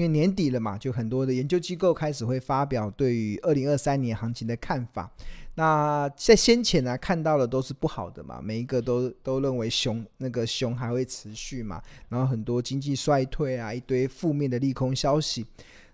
因为年底了嘛，就很多的研究机构开始会发表对于二零二三年行情的看法。那在先前呢，看到的都是不好的嘛，每一个都都认为熊那个熊还会持续嘛，然后很多经济衰退啊，一堆负面的利空消息。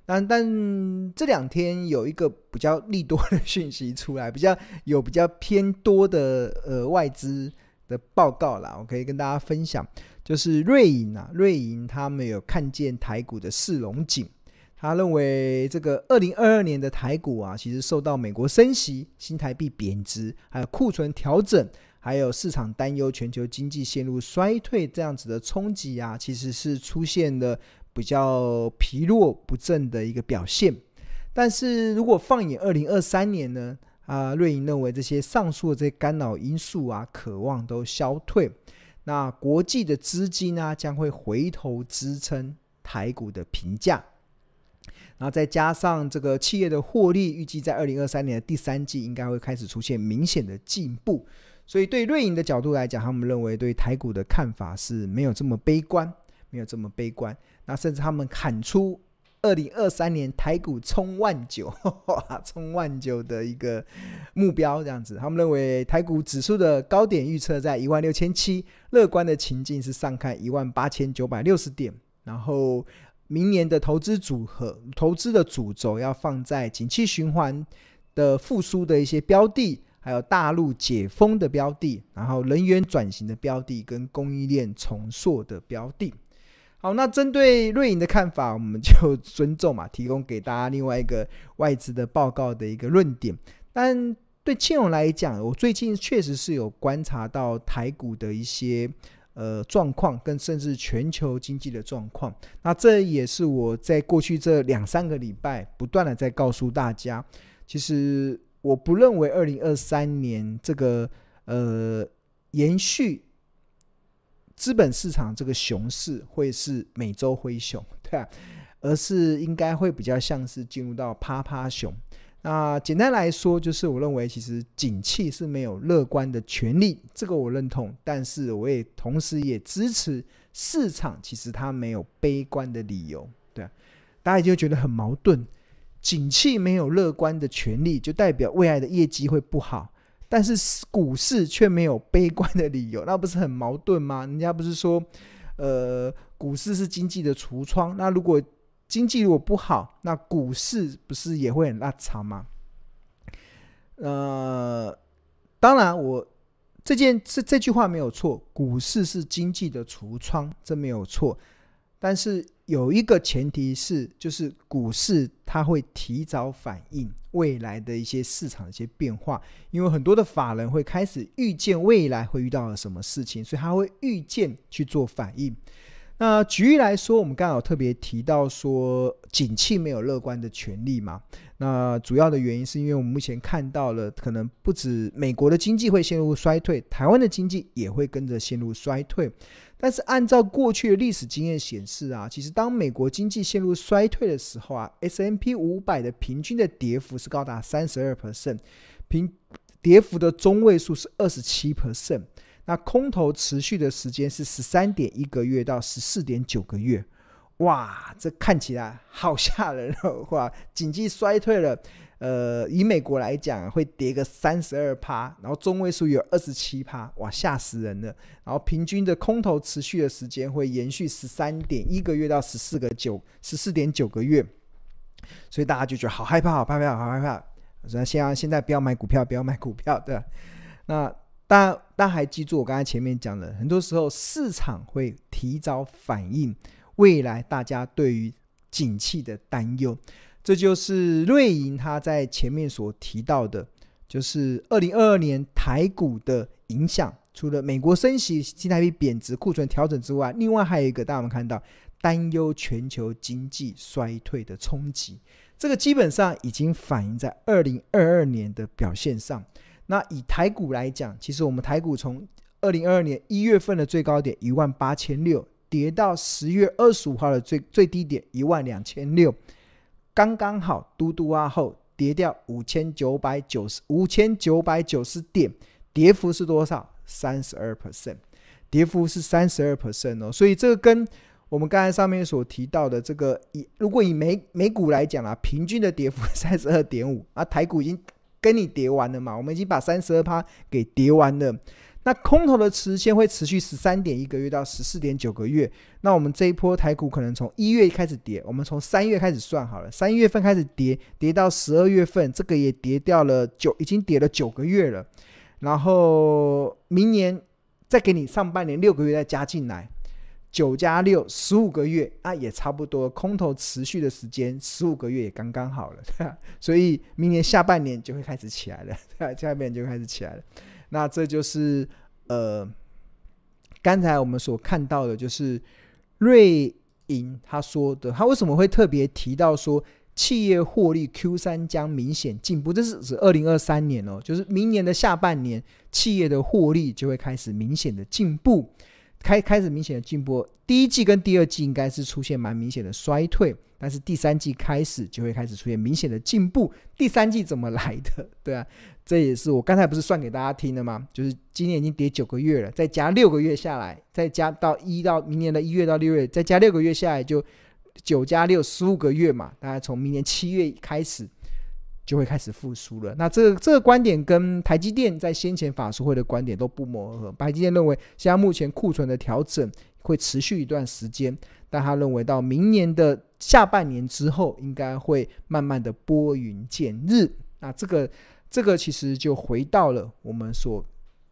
但但这两天有一个比较利多的讯息出来，比较有比较偏多的呃外资的报告啦，我可以跟大家分享，就是瑞银啊，瑞银他们有看见台股的四荣景，他认为这个二零二二年的台股啊，其实受到美国升息、新台币贬值，还有库存调整，还有市场担忧全球经济陷入衰退这样子的冲击啊，其实是出现了。比较疲弱不振的一个表现，但是如果放眼二零二三年呢？啊，瑞银认为这些上述的这些干扰因素啊，渴望都消退，那国际的资金呢、将会回头支撑台股的评价，然后再加上这个企业的获利，预计在二零二三年的第三季应该会开始出现明显的进步，所以对瑞银的角度来讲，他们认为对台股的看法是没有这么悲观，没有这么悲观。那甚至他们喊出二零二三年台股冲万九，冲万九的一个目标，这样子，他们认为台股指数的高点预测在一万六千七，乐观的情境是上看一万八千九百六十点，然后明年的投资组合、投资的主轴要放在景气循环的复苏的一些标的，还有大陆解封的标的，然后能源转型的标的跟供应链重塑的标的。好，那针对瑞银的看法，我们就尊重嘛，提供给大家另外一个外资的报告的一个论点。但对庆荣来讲，我最近确实是有观察到台股的一些呃状况，跟甚至全球经济的状况。那这也是我在过去这两三个礼拜不断的在告诉大家，其实我不认为二零二三年这个呃延续。资本市场这个熊市会是美洲灰熊，对啊，而是应该会比较像是进入到趴趴熊。那简单来说，就是我认为其实景气是没有乐观的权利，这个我认同。但是我也同时也支持市场，其实它没有悲观的理由，对啊，大家就觉得很矛盾，景气没有乐观的权利，就代表未来的业绩会不好。但是股市却没有悲观的理由，那不是很矛盾吗？人家不是说，呃，股市是经济的橱窗，那如果经济如果不好，那股市不是也会很拉长吗？呃，当然我这件这这句话没有错，股市是经济的橱窗，这没有错，但是。有一个前提是，就是股市它会提早反映未来的一些市场的一些变化，因为很多的法人会开始预见未来会遇到了什么事情，所以他会预见去做反应。那举例来说，我们刚好特别提到说，景气没有乐观的权利嘛。那主要的原因是因为我们目前看到了，可能不止美国的经济会陷入衰退，台湾的经济也会跟着陷入衰退。但是按照过去的历史经验显示啊，其实当美国经济陷入衰退的时候啊，S M P 五百的平均的跌幅是高达三十二 percent，平跌幅的中位数是二十七 percent。那空头持续的时间是十三点一个月到十四点九个月，哇，这看起来好吓人哦！哇，经济衰退了。呃，以美国来讲，会跌个三十二趴，然后中位数有二十七趴，哇，吓死人了。然后平均的空头持续的时间会延续十三点一个月到十四个九十四点九个月，所以大家就觉得好害怕，好害怕，好害怕。所以现在现在不要买股票，不要买股票，对？那大家大家还记住我刚才前面讲的，很多时候市场会提早反应未来大家对于景气的担忧。这就是瑞银他在前面所提到的，就是二零二二年台股的影响。除了美国升息、新台币贬值、库存调整之外，另外还有一个，大家有看到担忧全球经济衰退的冲击。这个基本上已经反映在二零二二年的表现上。那以台股来讲，其实我们台股从二零二二年一月份的最高点一万八千六，跌到十月二十五号的最最低点一万两千六。刚刚好，嘟嘟啊后跌掉五千九百九十五千九百九十点，跌幅是多少？三十二 percent，跌幅是三十二 percent 哦。所以这个跟我们刚才上面所提到的这个，以如果以美美股来讲啊，平均的跌幅三十二点五啊，台股已经跟你跌完了嘛，我们已经把三十二趴给跌完了。那空头的时间会持续十三点一个月到十四点九个月。那我们这一波台股可能从一月开始跌，我们从三月开始算好了，三月份开始跌，跌到十二月份，这个也跌掉了九，已经跌了九个月了。然后明年再给你上半年六个月再加进来，九加六十五个月，那也差不多。空头持续的时间十五个月也刚刚好了，对吧？所以明年下半年就会开始起来了，对？下半年就开始起来了。那这就是呃，刚才我们所看到的，就是瑞银他说的，他为什么会特别提到说企业获利 Q 三将明显进步？这是指二零二三年哦，就是明年的下半年，企业的获利就会开始明显的进步，开开始明显的进步。第一季跟第二季应该是出现蛮明显的衰退。但是第三季开始就会开始出现明显的进步。第三季怎么来的？对啊，这也是我刚才不是算给大家听的吗？就是今年已经跌九个月了，再加六个月下来，再加到一到明年的一月到六月，再加六个月下来，就九加六十五个月嘛。大概从明年七月开始就会开始复苏了。那这个这个观点跟台积电在先前法说会的观点都不谋而合。台积电认为，现在目前库存的调整会持续一段时间。但他认为，到明年的下半年之后，应该会慢慢的拨云见日。那这个，这个其实就回到了我们所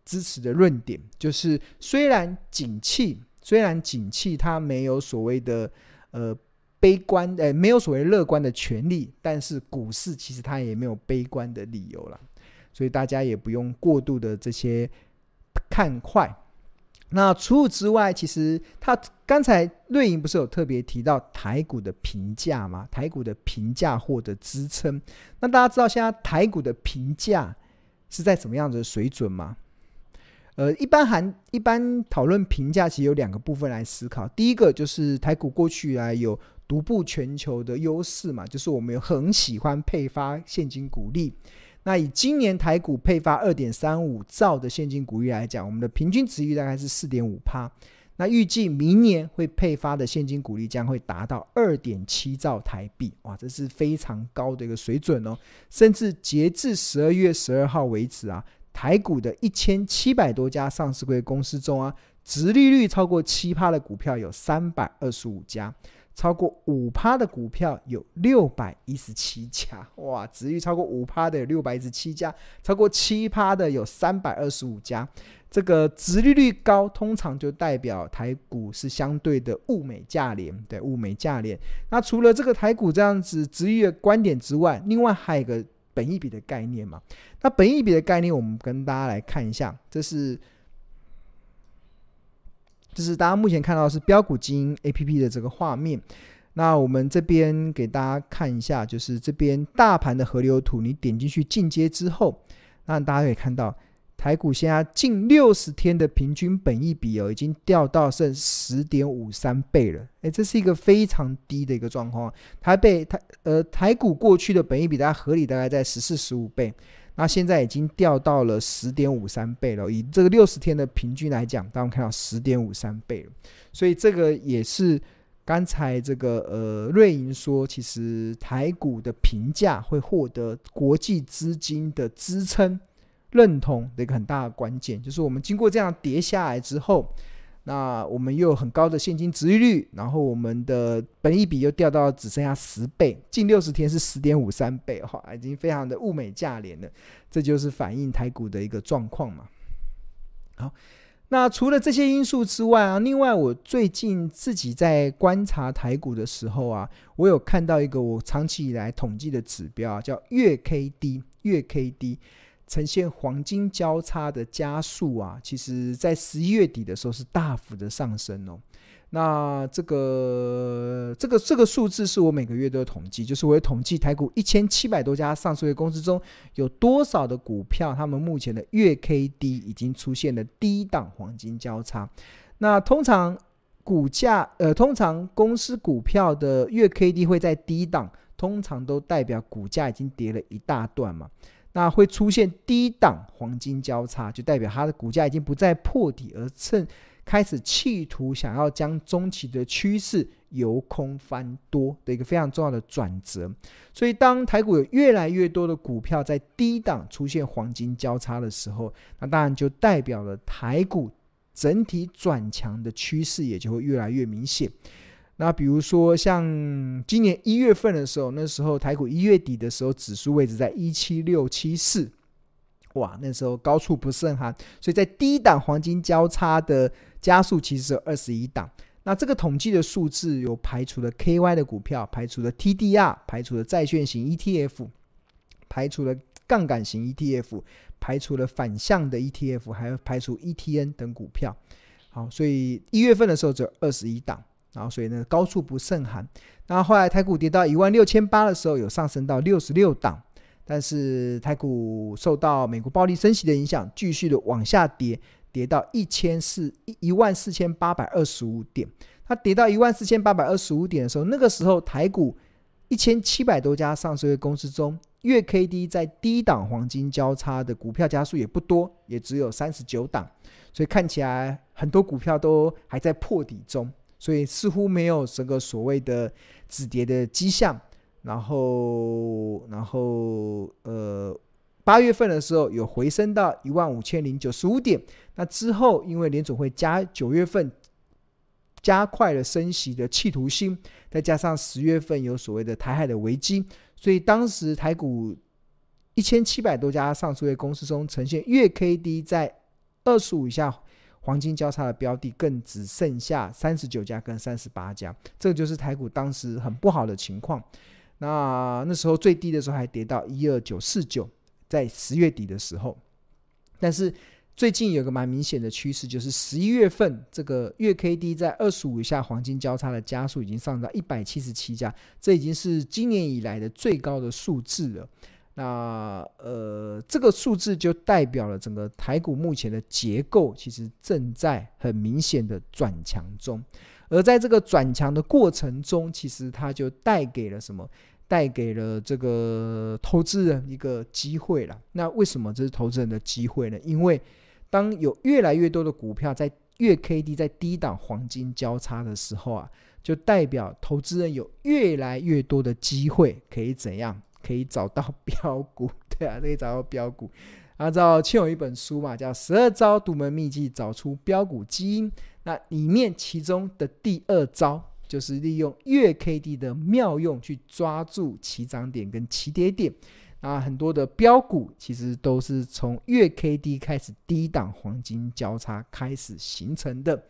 支持的论点，就是虽然景气，虽然景气它没有所谓的呃悲观，呃没有所谓乐观的权利，但是股市其实它也没有悲观的理由了。所以大家也不用过度的这些看快。那除此之外，其实他刚才瑞银不是有特别提到台股的评价吗？台股的评价获得支撑。那大家知道现在台股的评价是在什么样子的水准吗？呃，一般含一般讨论评价，其实有两个部分来思考。第一个就是台股过去啊有独步全球的优势嘛，就是我们有很喜欢配发现金股利。那以今年台股配发二点三五兆的现金股利来讲，我们的平均值域大概是四点五趴。那预计明年会配发的现金股利将会达到二点七兆台币，哇，这是非常高的一个水准哦。甚至截至十二月十二号为止啊，台股的一千七百多家上市柜公司中啊，直利率超过七趴的股票有三百二十五家。超过五趴的股票有六百一十七家，哇！值域超过五趴的有六百一十七家，超过七趴的有三百二十五家。这个值利率高，通常就代表台股是相对的物美价廉，对，物美价廉。那除了这个台股这样子殖利率的观点之外，另外还有一个本益比的概念嘛？那本益比的概念，我们跟大家来看一下，这是。就是大家目前看到是标股基因 APP 的这个画面，那我们这边给大家看一下，就是这边大盘的河流图，你点进去进阶之后，那大家可以看到台股现在近六十天的平均本益比哦，已经掉到剩十点五三倍了，诶，这是一个非常低的一个状况，台北台呃台股过去的本益比大家合理大概在十四十五倍。那现在已经掉到了十点五三倍了，以这个六十天的平均来讲，当我们看到十点五三倍，所以这个也是刚才这个呃瑞银说，其实台股的评价会获得国际资金的支撑认同的一个很大的关键，就是我们经过这样跌下来之后。那我们又有很高的现金值率，然后我们的本益比又掉到只剩下十倍，近六十天是十点五三倍，哈，已经非常的物美价廉了。这就是反映台股的一个状况嘛。好，那除了这些因素之外啊，另外我最近自己在观察台股的时候啊，我有看到一个我长期以来统计的指标啊，叫月 K D，月 K D。呈现黄金交叉的加速啊，其实在十一月底的时候是大幅的上升哦。那这个这个这个数字是我每个月都有统计，就是我会统计台股一千七百多家上市柜公司中有多少的股票，他们目前的月 K D 已经出现了低档黄金交叉。那通常股价呃，通常公司股票的月 K D 会在低档，通常都代表股价已经跌了一大段嘛。那会出现低档黄金交叉，就代表它的股价已经不再破底，而趁开始企图想要将中期的趋势由空翻多的一个非常重要的转折。所以，当台股有越来越多的股票在低档出现黄金交叉的时候，那当然就代表了台股整体转强的趋势也就会越来越明显。那比如说，像今年一月份的时候，那时候台股一月底的时候，指数位置在一七六七四。哇，那时候高处不胜寒，所以在低档黄金交叉的加速其实是有二十一档。那这个统计的数字有排除了 KY 的股票，排除了 TDR，排除了债券型 ETF，排除了杠杆型 ETF，排除了反向的 ETF，还有排除 ETN 等股票。好，所以一月份的时候只有二十一档，然后所以呢高处不胜寒。那后来台股跌到一万六千八的时候，有上升到六十六档。但是台股受到美国暴力升息的影响，继续的往下跌，跌到一千四一万四千八百二十五点。它跌到一万四千八百二十五点的时候，那个时候台股一千七百多家上市公司中，月 K D 在低档黄金交叉的股票家数也不多，也只有三十九档。所以看起来很多股票都还在破底中，所以似乎没有这个所谓的止跌的迹象。然后，然后，呃，八月份的时候有回升到一万五千零九十五点。那之后，因为联总会加九月份加快了升息的企图心，再加上十月份有所谓的台海的危机，所以当时台股一千七百多家上市公司中，呈现月 K D 在二十五以下黄金交叉的标的，更只剩下三十九家跟三十八家。这就是台股当时很不好的情况。那那时候最低的时候还跌到一二九四九，在十月底的时候。但是最近有个蛮明显的趋势，就是十一月份这个月 K D 在二十五以下黄金交叉的加速已经上到一百七十七家，这已经是今年以来的最高的数字了。那呃，这个数字就代表了整个台股目前的结构其实正在很明显的转强中。而在这个转强的过程中，其实它就带给了什么？带给了这个投资人一个机会了。那为什么这是投资人的机会呢？因为当有越来越多的股票在月 K D 在低档黄金交叉的时候啊，就代表投资人有越来越多的机会可以怎样？可以找到 标股，对啊，可以找到标股。按照前有一本书嘛，叫《十二招独门秘技找出标股基因》。那里面其中的第二招就是利用月 K D 的妙用去抓住起涨点跟起跌点。那很多的标股其实都是从月 K D 开始低档黄金交叉开始形成的。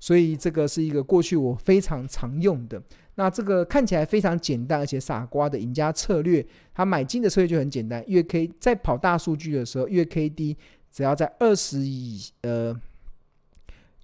所以这个是一个过去我非常常用的。那这个看起来非常简单而且傻瓜的赢家策略，它买进的策略就很简单。月 K 在跑大数据的时候，月 K D 只要在二十以呃。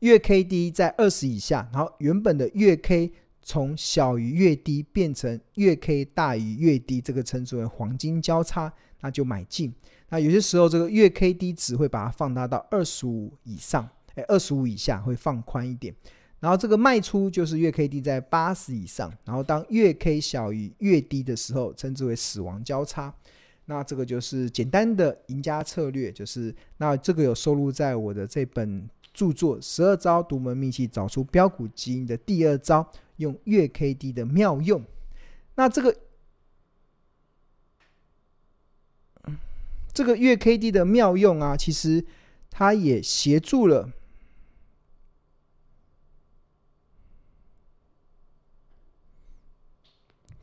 月 K D 在二十以下，然后原本的月 K 从小于月低变成月 K 大于月低，这个称之为黄金交叉，那就买进。那有些时候这个月 K D 值会把它放大到二十五以上，哎，二十五以下会放宽一点。然后这个卖出就是月 K D 在八十以上，然后当月 K 小于月低的时候，称之为死亡交叉。那这个就是简单的赢家策略，就是那这个有收录在我的这本。著作十二招独门秘籍，找出标股基因的第二招，用月 K D 的妙用。那这个，这个月 K D 的妙用啊，其实它也协助了。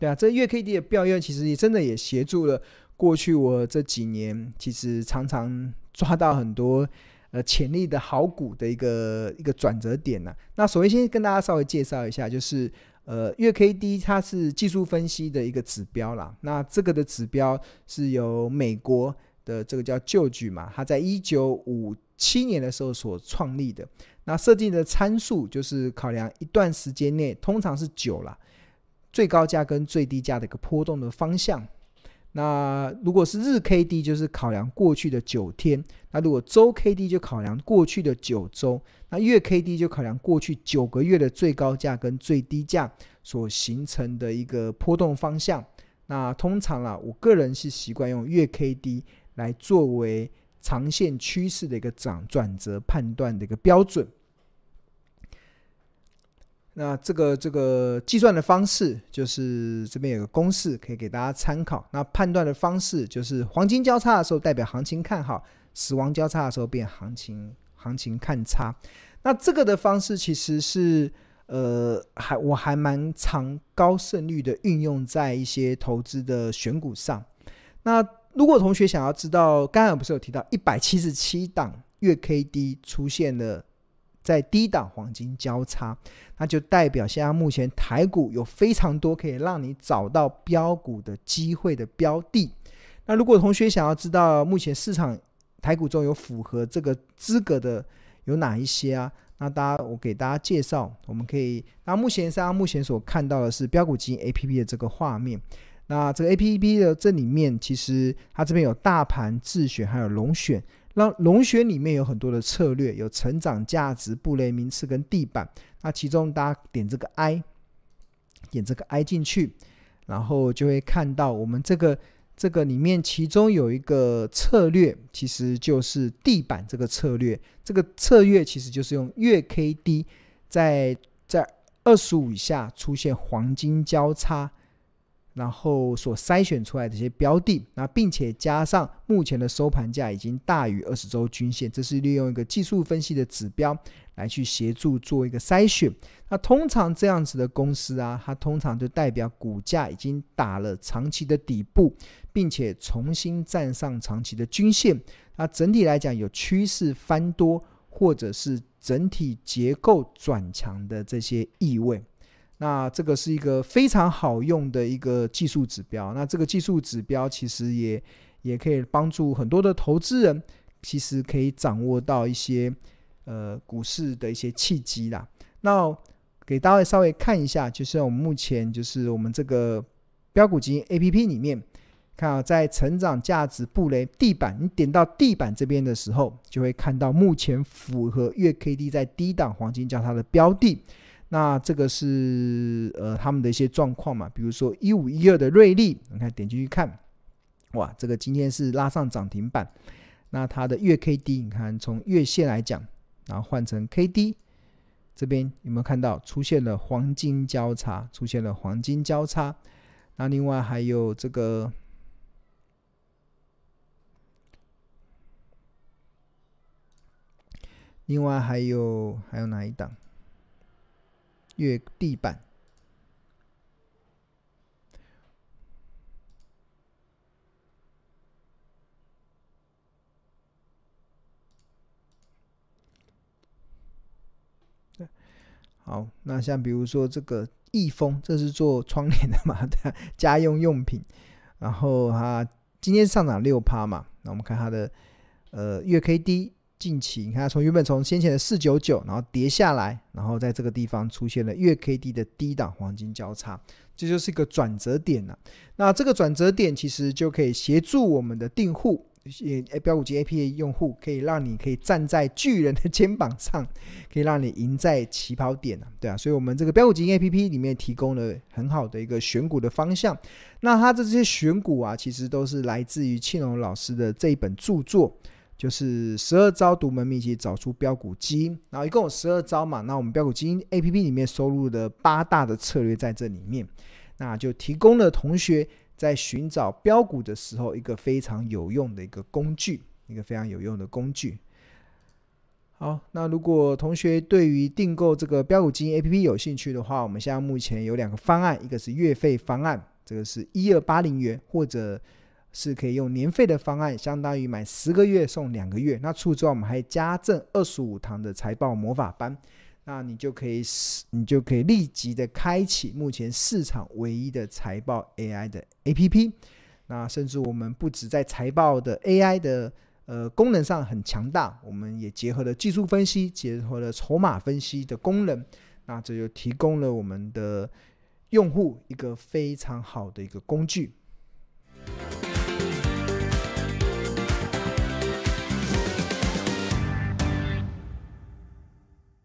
啊，这月 K D 的妙用，其实也真的也协助了过去我这几年，其实常常抓到很多。呃，潜力的好股的一个一个转折点呢、那首先先跟大家稍微介绍一下，就是呃，月 K D 它是技术分析的一个指标啦。那这个的指标是由美国的这个叫 George 嘛，它在一九五七年的时候所创立的。那设定的参数就是考量一段时间内，通常是久了，最高价跟最低价的一个波动的方向。那如果是日 K D，就是考量过去的九天；那如果周 K D 就考量过去的九周；那月 K D 就考量过去九个月的最高价跟最低价所形成的一个波动方向。那通常啊，我个人是习惯用月 K D 来作为长线趋势的一个涨转折判断的一个标准。那这个这个计算的方式，就是这边有个公式可以给大家参考。那判断的方式就是黄金交叉的时候代表行情看好，死亡交叉的时候变行情行情看差。那这个的方式其实是呃，还我还蛮常高胜率的运用在一些投资的选股上。那如果同学想要知道，刚才不是有提到一百七十七档月 K D 出现了在低档黄金交叉，那就代表现在目前台股有非常多可以让你找到标股的机会的标的。那如果同学想要知道目前市场台股中有符合这个资格的有哪一些啊？那大家我给大家介绍，我们可以那目前大家目前所看到的是标股基金 A P P 的这个画面。那这个 A P P 的这里面，其实它这边有大盘自选，还有龙选。那龙选里面有很多的策略，有成长、价值、布雷、名次跟地板。那其中大家点这个 I，点这个 I 进去，然后就会看到我们这个这个里面其中有一个策略，其实就是地板这个策略。这个策略其实就是用月 K D 在在二十五以下出现黄金交叉。然后所筛选出来的这些标的，那并且加上目前的收盘价已经大于二十周均线，这是利用一个技术分析的指标来去协助做一个筛选。那通常这样子的公司啊，它通常就代表股价已经打了长期的底部，并且重新站上长期的均线。那整体来讲有趋势翻多，或者是整体结构转强的这些意味。那这个是一个非常好用的一个技术指标。那这个技术指标其实也也可以帮助很多的投资人，其实可以掌握到一些呃股市的一些契机啦。那给大家稍微看一下，就是我们目前就是我们这个标股基金 APP 里面，看啊，在成长价值布雷地板，你点到地板这边的时候，就会看到目前符合月 KD 在低档黄金交叉的标的。那这个是呃他们的一些状况嘛，比如说一五一二的瑞丽，你看点进去看，哇，这个今天是拉上涨停板。那它的月 K D，你看从月线来讲，然后换成 K D，这边有没有看到出现了黄金交叉？出现了黄金交叉。那另外还有这个，另外还有还有哪一档？月地板，好，那像比如说这个易丰，这是做窗帘的嘛，对，家用用品。然后它今天上涨六趴嘛，那我们看它的呃月 K D。近期你看，从原本从先前的四九九，然后跌下来，然后在这个地方出现了月 K D 的低档黄金交叉，这就是一个转折点了。那这个转折点其实就可以协助我们的订户，也标股级 A P P 用户，可以让你可以站在巨人的肩膀上，可以让你赢在起跑点，对啊，所以我们这个标股级 A P P 里面提供了很好的一个选股的方向。那它的这些选股啊，其实都是来自于庆荣老师的这一本著作。就是十二招独门秘籍，找出标股基因，然后一共有十二招嘛。那我们标股基因 APP 里面收录的八大的策略在这里面，那就提供了同学在寻找标股的时候一个非常有用的一个工具，一个非常有用的工具。好，那如果同学对于订购这个标股基因 APP 有兴趣的话，我们现在目前有两个方案，一个是月费方案，这个是一二八零元，或者。是可以用年费的方案，相当于买十个月送两个月。那除此之外，我们还加赠二十五堂的财报魔法班，那你就可以，你就可以立即的开启目前市场唯一的财报 AI 的 APP。那甚至我们不止在财报的 AI 的呃功能上很强大，我们也结合了技术分析，结合了筹码分析的功能。那这就提供了我们的用户一个非常好的一个工具。